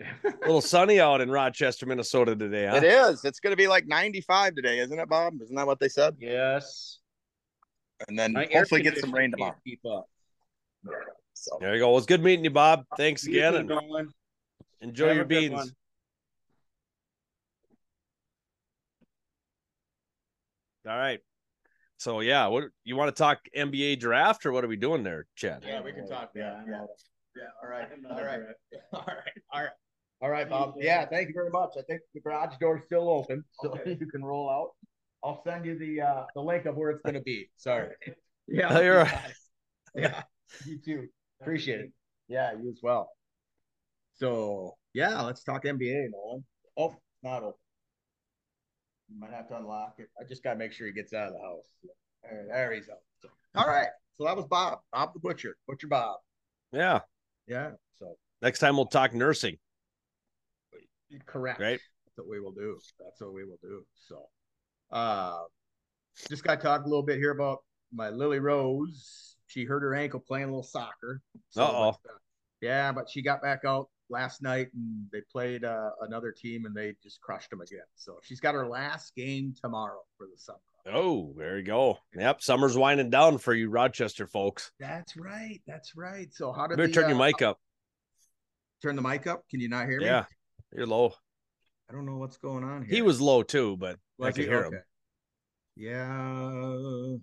a little sunny out in Rochester, Minnesota today, huh? it is. It's gonna be like 95 today, isn't it, Bob? Isn't that what they said? yes. And then My hopefully get some rain conditioning tomorrow. Keep up. So There you go. Well, it's good meeting you, Bob. Thanks You again, and enjoy Have your beans. All right. So yeah, what you want to talk NBA draft or what are we doing there, Chad? Yeah, we can talk. Yeah, Yeah. Yeah, yeah. All right, all right, all right, all right, all right, Bob. Yeah, thank you very much. I think the garage door's still open, so Okay. you can roll out. I'll send you the uh the link of where it's gonna be. Sorry. Oh, Yeah. you're right. Yeah, you too. Appreciate it. Yeah, you as well. So yeah, let's talk NBA, Nolan. Oh, it's not open. You might have to unlock it. I just gotta make sure he gets out of the house. There, there he's out. All right. So that was Bob, Bob the Butcher, Butcher Bob. Yeah. Yeah. So Next time we'll talk nursing. correct. Right. That's what we will do. That's what we will do. So, uh, just got to talk a little bit here about my Lily Rose. She hurt her ankle playing a little soccer. So, uh, yeah, but she got back out last night and they played uh, another team and they just crushed them again. So she's got her last game tomorrow for the summer. Oh, there you go. Yep, summer's winding down for you Rochester folks. That's right. That's right. So how did Better the, turn your uh, mic up. turn the mic up? Can you not hear me? Yeah, you're low. I don't know what's going on here. He was low too, but I Was could he? hear Okay. him. Yeah.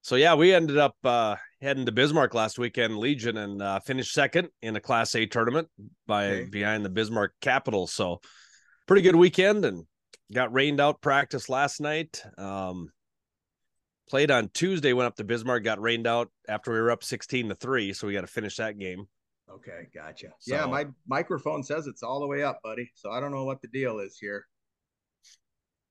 So yeah, we ended up uh, heading to Bismarck last weekend, Legion, and uh, finished second in a Class A tournament by Okay. behind the Bismarck Capitals. So pretty good weekend, and got rained out practice last night. Um, played on Tuesday, went up to Bismarck, got rained out after we were up sixteen to three. So we got to finish that game. Okay, gotcha. yeah, my microphone says it's all the way up, buddy. So I don't know what the deal is here.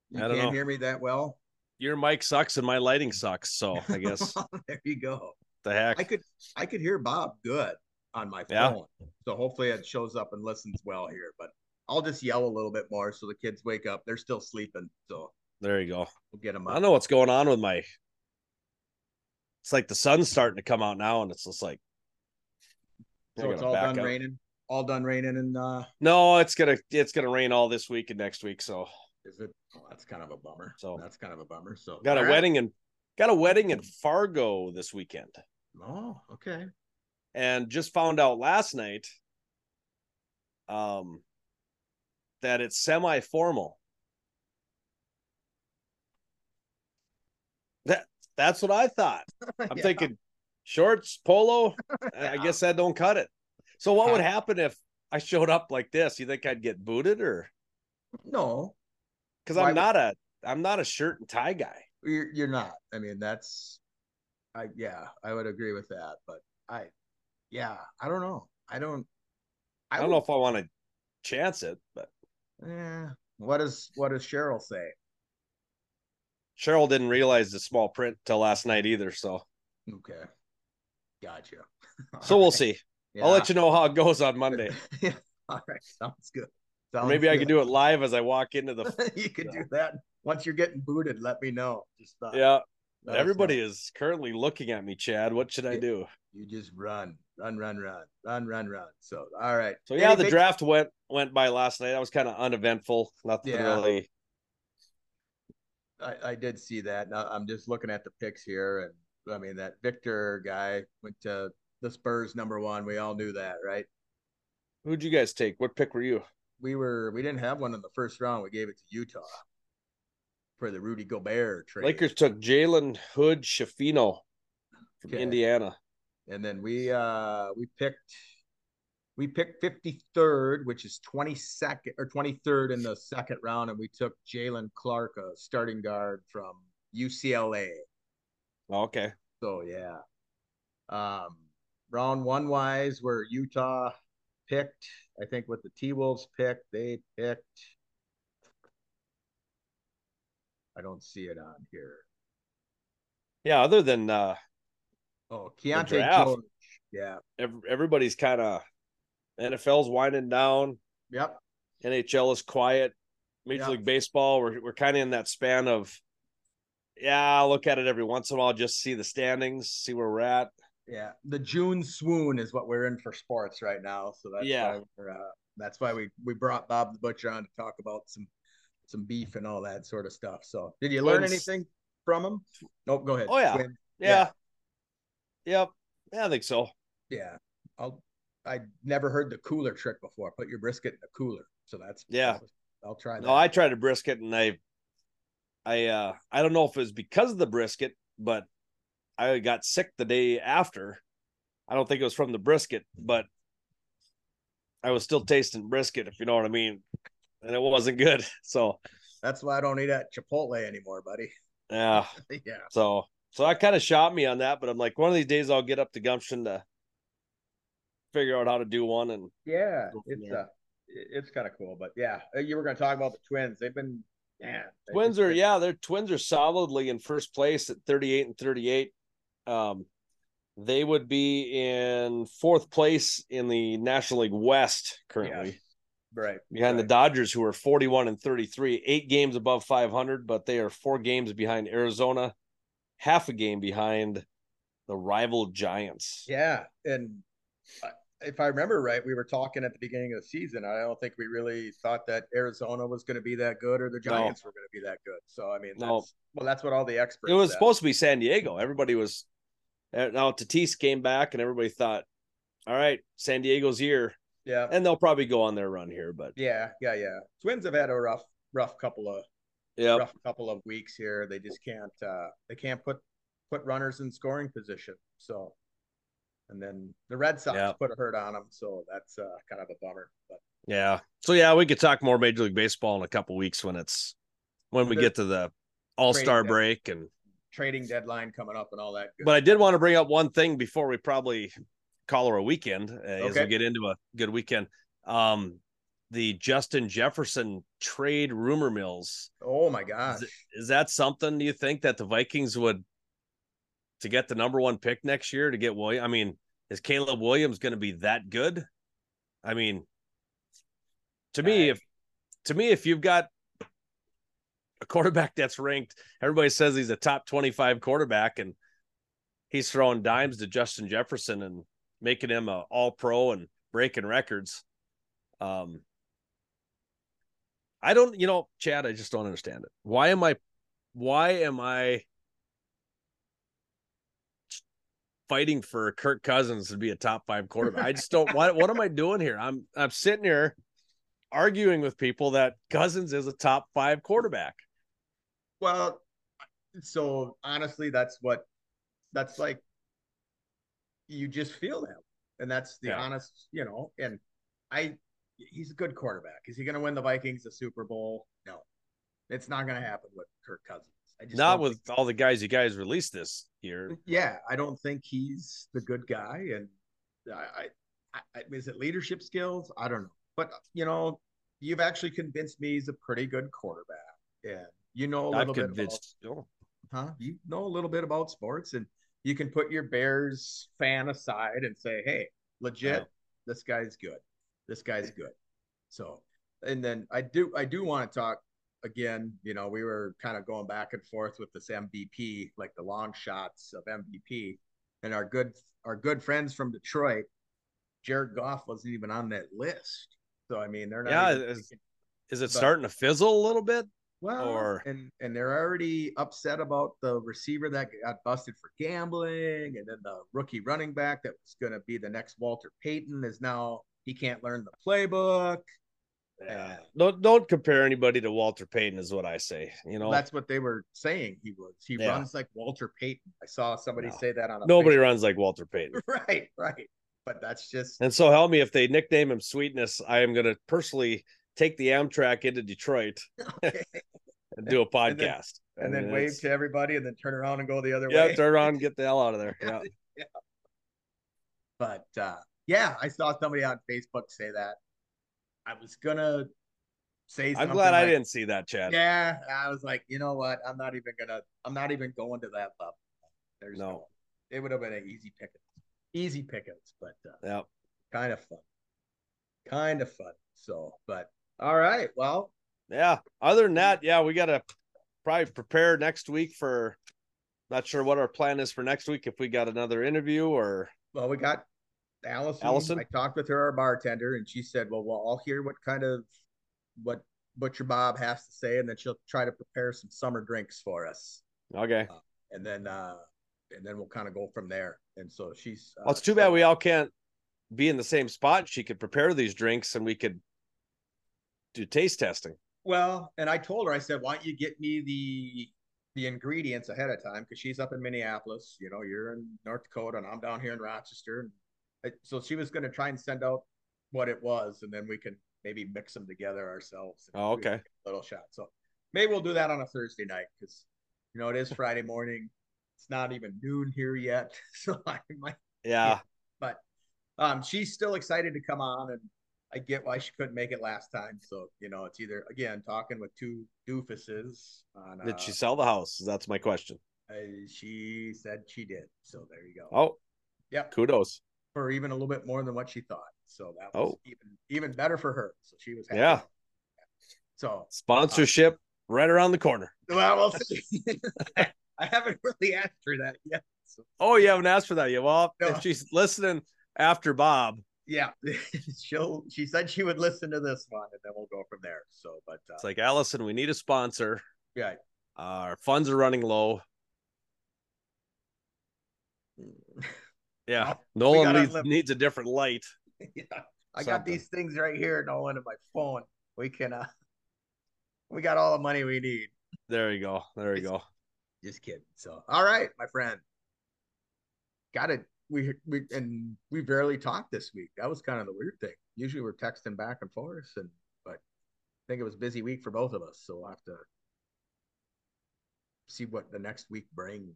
You I don't can't know. hear me that well. Your mic sucks and my lighting sucks. So I guess there you go. the heck. I could I could hear Bob good on my Yeah. phone. So hopefully it shows up and listens well here. But I'll just yell a little bit more so the kids wake up. They're still sleeping, so There you go. we'll get them I don't know what's going on with my. It's like the sun's starting to come out now, and it's just like. So it's all done up. raining. All done raining, and uh, No, it's gonna it's gonna rain all this week and next week. So is it? Oh, that's kind of a bummer. So- that's kind of a bummer. So got a right. wedding and got a wedding in Fargo this weekend, Oh, okay. and just found out last night. Um. That it's semi-formal. That that's what I thought. I'm Yeah. thinking shorts, polo. I guess that don't cut it. So what would happen if I showed up like this? You think I'd get booted or No, because I'm not a I'm not a shirt and tie guy. You're you're not. I mean, that's I yeah, I would agree with that. But I yeah, I don't know. I don't I don't know if I want to chance it, but yeah. what does what does Cheryl say? Cheryl didn't realize the small print till last night either. So Okay. Gotcha. so we'll see. I'll let you know how it goes on Monday. yeah. All right. Sounds good. Sounds maybe I good. can do it live as I walk into the you could do that. Once you're getting booted, let me know. Just uh, yeah. let Everybody is currently looking at me, Chad. What should I do? You just run, run, run, run, run, run, run. So all right. So yeah, Any the big- draft went went by last night. That was kind of uneventful. Nothing Yeah. really. I, I did see that. Now I'm just looking at the picks here, and I mean that Victor guy went to the Spurs number one. We all knew that, right? Who'd you guys take? What pick were you? We were we didn't have one in the first round. We gave it to Utah for the Rudy Gobert trade. Lakers took Jalen Hood Schifino from Okay. Indiana. and then we uh we picked we picked 53rd, which is 22nd or 23rd in the second round, and we took Jaylen Clark, a starting guard from UCLA. Okay. So yeah. Um round one wise where Utah picked, I think what the T Wolves picked, they picked I don't see it on here. Yeah. Other than uh, Oh, Keyonte. George. Yeah. ev- everybody's kind of NFL's winding down. Yep. NHL is quiet. Major Yeah. League Baseball, we're we're kind of in that span of, yeah, I'll look at it every once in a while, just see the standings, see where we're at. Yeah, the June swoon is what we're in for sports right now. So that's Yeah. why we're, uh, that's why we we brought Bob the Butcher on to talk about some some beef and all that sort of stuff. So did you learn anything from him? Nope. Go ahead. Oh, yeah. Yeah. Yep. Yeah, I think so. yeah. I'll. I never heard the cooler trick before. Put your brisket in a cooler. So that's Yeah. I'll try that. No, I tried a brisket and I, I, uh, I don't know if it was because of the brisket, but I got sick the day after. I don't think it was from the brisket, but I was still tasting brisket, if you know what I mean. And it wasn't good. So, That's why I don't eat at Chipotle anymore, buddy. yeah. yeah. So, so that kind of shot me on that, but I'm like, one of these days I'll get up to gumption to figure out how to do one. And Yeah, it's uh, it's kind of cool. But yeah, uh, you were going to talk about the Twins. They've been, yeah, twins are, yeah, their twins are solidly in first place at 38 and 38. Um, they would be in fourth place in the National League West currently, right behind the. Dodgers, who are 41 and 33, eight games above 500, but they are four games behind Arizona, half a game behind the rival Giants. Yeah, and I- if I remember right, we were talking at the beginning of the season. I don't think we really thought that Arizona was going to be that good or the No. Giants were going to be that good. So I mean, No. that's, well, that's what all the experts. It was said. supposed to be San Diego. Everybody was uh, now Tatis came back, and everybody thought, "All right, San Diego's year," Yeah, and they'll probably go on their run here. But yeah, yeah, yeah. Twins have had a rough, rough couple of yeah, rough couple of weeks here. They just can't. uh They can't put put runners in scoring position. So, and then the Red Sox Yeah. put a hurt on them. So that's uh, kind of a bummer. But yeah. So yeah, we could talk more Major League Baseball in a couple weeks when it's when we get to the All Star break and. trading deadline coming up and all that. Good But I did want to bring up one thing before we probably call her a weekend uh, as we get into a good weekend. Um, the Justin Jefferson trade rumor mills. Oh my gosh. Is that something you think that the Vikings would to get the number one pick next year to get William? I mean, is Caleb Williams going to be that good? I mean, to me, if to me, if you've got a quarterback that's ranked, everybody says he's a top 25 quarterback, and he's throwing dimes to Justin Jefferson and making him a all pro and breaking records. Um, I don't, you know, Chad, I just don't understand it. Why am I, why am I fighting for Kirk Cousins to be a top five quarterback? I just don't. What, what am I doing here? I'm, I'm sitting here arguing with people that Cousins is a top five quarterback. Well, so honestly, that's what that's like. You just feel that, and that's the Yeah. honest, you know. And I, he's a good quarterback. Is he going to win the Vikings the Super Bowl? No. It's not going to happen with Kirk Cousins. Not with all the guys you guys released this year. Yeah, I don't think he's the good guy, and I, I, I is it leadership skills? I don't know, but you know, you've actually convinced me he's a pretty good quarterback. Yeah, you know a little bit about, huh? You know a little bit about sports, and you can put your Bears fan aside and say, "Hey, legit, this guy's good. This guy's good." So, and then I do, I do want to talk again. You know, we were kind of going back and forth with this MVP, like the long shots of MVP, and our good, our good friends from Detroit. Jared Goff wasn't even on that list. So I mean, they're not. Yeah, is, is, it but, starting to fizzle a little bit? Well, or... and and they're already upset about the receiver that got busted for gambling, and then the rookie running back that was going to be the next Walter Payton is now he can't learn the playbook. Yeah. Don't don't compare anybody to Walter Payton is what I say. You know that's what they were saying. He was he yeah. runs like Walter Payton. I saw somebody no. say that on. Nobody Facebook. runs like Walter Payton. right, right but that's just and so help me if they nickname him Sweetness, I am going to personally take the Amtrak into Detroit okay. and do a podcast, and then, and then wave to everybody, and then turn around and go the other yeah, way. Yeah, turn around and get the hell out of there. Yeah. yeah. But uh, yeah, I saw somebody on Facebook say that. I was gonna say. I'm glad like, I didn't see that, Chad. Yeah, I was like, you know what? I'm not even gonna. I'm not even going to that level. There's no. no it would have been an easy pick easy pickings, but uh, yeah, kind of fun, kind of fun. So, but all right, well, yeah. Other than that, yeah, we gotta probably prepare next week for. Not sure what our plan is for next week. If we got another interview or well, we got Allison. Allison. I talked with her, our bartender, and she said, "Well, we'll all hear what kind of what Butcher Bob has to say, and then she'll try to prepare some summer drinks for us." Okay. Uh, and then uh, and then we'll kind of go from there. And so she's. Uh, well, it's too bad we all can't be in the same spot. She could prepare these drinks, and we could do taste testing. Well, and I told her, I said, "Why don't you get me the the ingredients ahead of time?" Because she's up in Minneapolis. You know, you're in North Dakota, and I'm down here in Rochester. And so she was going to try and send out what it was, and then we can maybe mix them together ourselves. Oh, okay. little shot. So maybe we'll do that on a Thursday night because you know it is Friday morning. It's not even noon here yet, so I might. Yeah. But um, she's still excited to come on, and I get why she couldn't make it last time. So you know, it's either again talking with two doofuses. On, did uh, she sell the house? That's my question. Uh, she said she did. So there you go. Oh, yeah. Kudos for even a little bit more than what she thought. So that was oh. even even better for her. So she was happy. Yeah. So sponsorship uh, right around the corner. Well, we'll see. I haven't really asked her that yet. So. Oh, you haven't asked for that yet. Well, no. if she's listening after Bob, yeah, she'll. She said she would listen to this one, and then we'll go from there. So, but uh, it's like Allison, we need a sponsor. Yeah, uh, our funds are running low. Yeah, well, Nolan needs, needs a different light. yeah, I Something. got these things right here, Nolan, in my phone. We can. uh We got all the money we need. There you go. There you go. Just kidding. So, all right, my friend. Got it. We we and we barely talked this week. That was kind of the weird thing. Usually we're texting back and forth, and but I think it was busy week for both of us. So we'll have to see what the next week brings.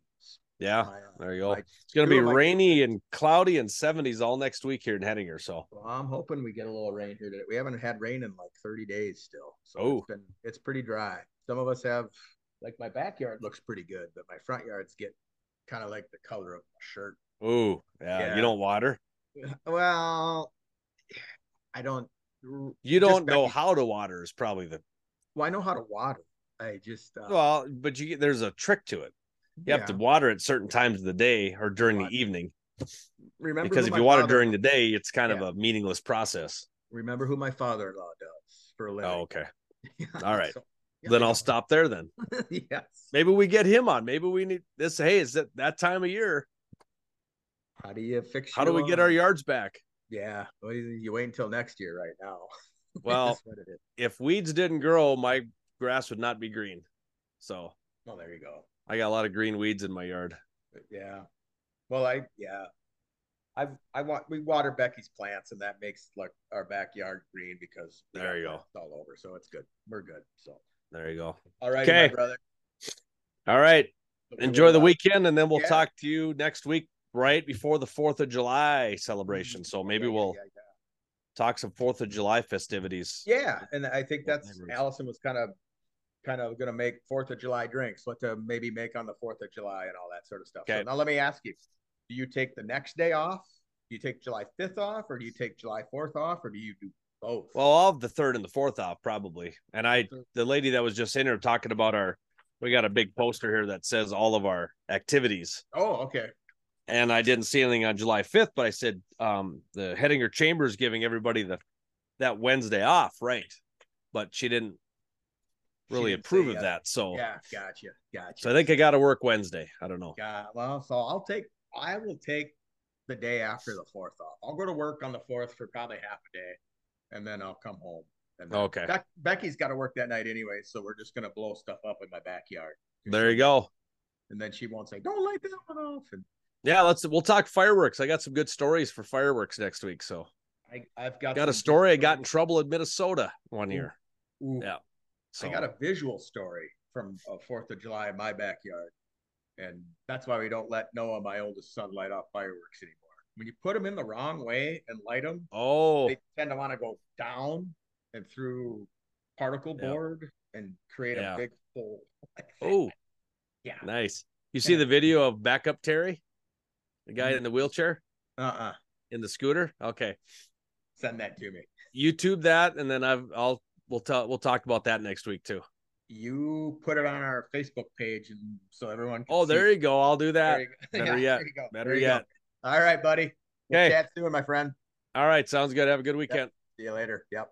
Yeah, my, uh, there you go. It's gonna be rainy and cloudy and 70s all next week here in Hettinger. So well, I'm hoping we get a little rain here today. We haven't had rain in like 30 days still. So oh. it's been it's pretty dry. Some of us have like my backyard looks pretty good, but my front yards get kind of like the color of my shirt. Oh, yeah. yeah. You don't water? Well, I don't. You don't know how to water is probably the. Well, I know how to water. I just. Uh... Well, but you there's a trick to it. You yeah. have to water at certain times of the day or during the evening. Remember, because if you water during the day, it's kind yeah. of a meaningless process. Remember who my father-in-law does for a living. Oh, okay. All right. So then I'll stop there then. yes. Maybe we get him on. Maybe we need this. Hey, is it that time of year? How do you fix? How do we get our yards back? Yeah, well, you wait until next year. Right now. Well, if weeds didn't grow, my grass would not be green. So. Well, there you go. I got a lot of green weeds in my yard. Yeah. Well, I yeah. I I want we water Becky's plants and that makes like our backyard green because there you go. all over, so it's good. We're good. So There you go. All right, Okay. my brother. All right. Enjoy the weekend, and then we'll Yeah. talk to you next week, right before the Fourth of July celebration. Mm-hmm. So maybe Yeah, we'll yeah, talk some Fourth of July festivities. Yeah, and I think that's. Allison was kind of kind of going to make Fourth of July drinks, what to maybe make on the Fourth of July and all that sort of stuff. So Okay. now let me ask you: Do you take the next day off? Do you take July fifth off, or do you take July fourth off, or do you do both? Well, I'll have the third and the fourth off probably. And I, the lady that was just in here talking about our, we got a big poster here that says all of our activities. oh, okay. and I didn't see anything on July 5th, but I said um the Hettinger Chamber is giving everybody the that Wednesday off, right? But she didn't really approve of uh, that. So Yeah, gotcha, gotcha. so I think I gotta work Wednesday. I don't know. Yeah, well, so I'll take I will take the day after the fourth off. I'll go to work on the fourth for probably half a day, and then I'll come home. And then Okay. Beck, Becky's got to work that night anyway, so we're just gonna blow stuff up in my backyard. There you go. And then she won't say, "Don't light that one off." And Yeah, let's we'll talk fireworks. I got some good stories for fireworks next week. So I, I've got got a story. I got in trouble in Minnesota one year. Ooh, Yeah. So I got a visual story from a Fourth of July in my backyard, and that's why we don't let Noah, my oldest son, light off fireworks anymore. When you put them in the wrong way and light them, oh they tend to want to go down and through particle Yeah. board and create Yeah. a big hole. oh yeah. nice. You see the video of backup Terry, the guy in the wheelchair Uh uh in the scooter? Okay. Send that to me. YouTube that, and then I've I'll we'll talk we'll talk about that next week too. You put it on our Facebook page, and so everyone. Can Oh, there you go. I'll do that. There you go. Better Yeah, yet. there you go. Better There yet. All right, buddy. We'll Okay. chat soon, my friend. All right, sounds good. Have a good weekend. See you later. Yep.